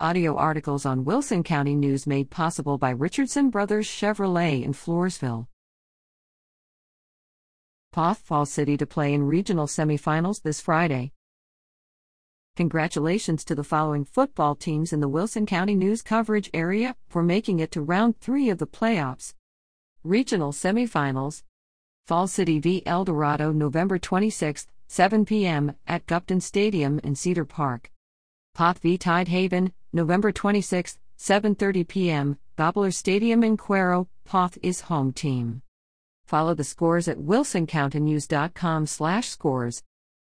Audio articles on Wilson County News made possible by Richardson Brothers Chevrolet in Floresville. Poth Falls City to play in regional semifinals this Friday. Congratulations to the following football teams in the Wilson County News coverage area for making it to round three of the playoffs. Regional semifinals Falls City v. El Dorado, November 26, 7 p.m., at Gupton Stadium in Cedar Park. Poth v. Tidehaven, November 26, 7:30 p.m., Gobbler Stadium in Cuero. Poth is home team. Follow the scores at wilsoncountynews.com/scores.